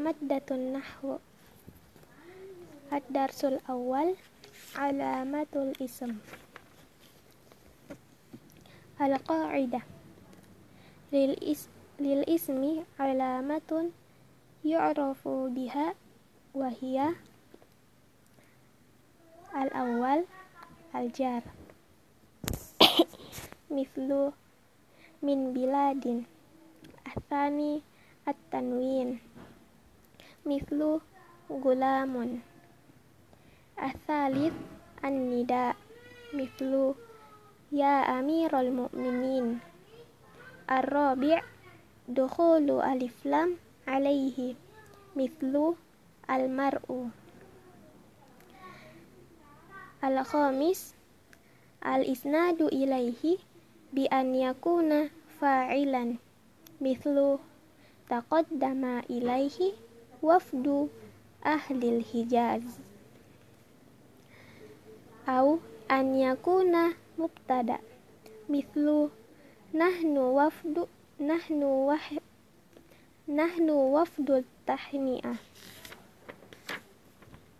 Maddatun nahwu Ad-darsul awal Alamatul ism Al-qa'idah Lil, is, lil ismi alamatun yu'rafu biha wahiyah al-awwal al-jar mithlu min biladin athani at-tanwin mithlu gulamun athalith an-nida mithlu ya amirul mu'minin ar-rabi' dukhulu alif lam alaihi mithlu al-mar'u Al-khamis Al-isnadu ilaihi bi an yakuna fa'ilan mithlu taqaddama وفد أهل الحجاز. أو أن يكون مبتدأ. مثل نحن وفد نحن وح نحن وفد التهنئة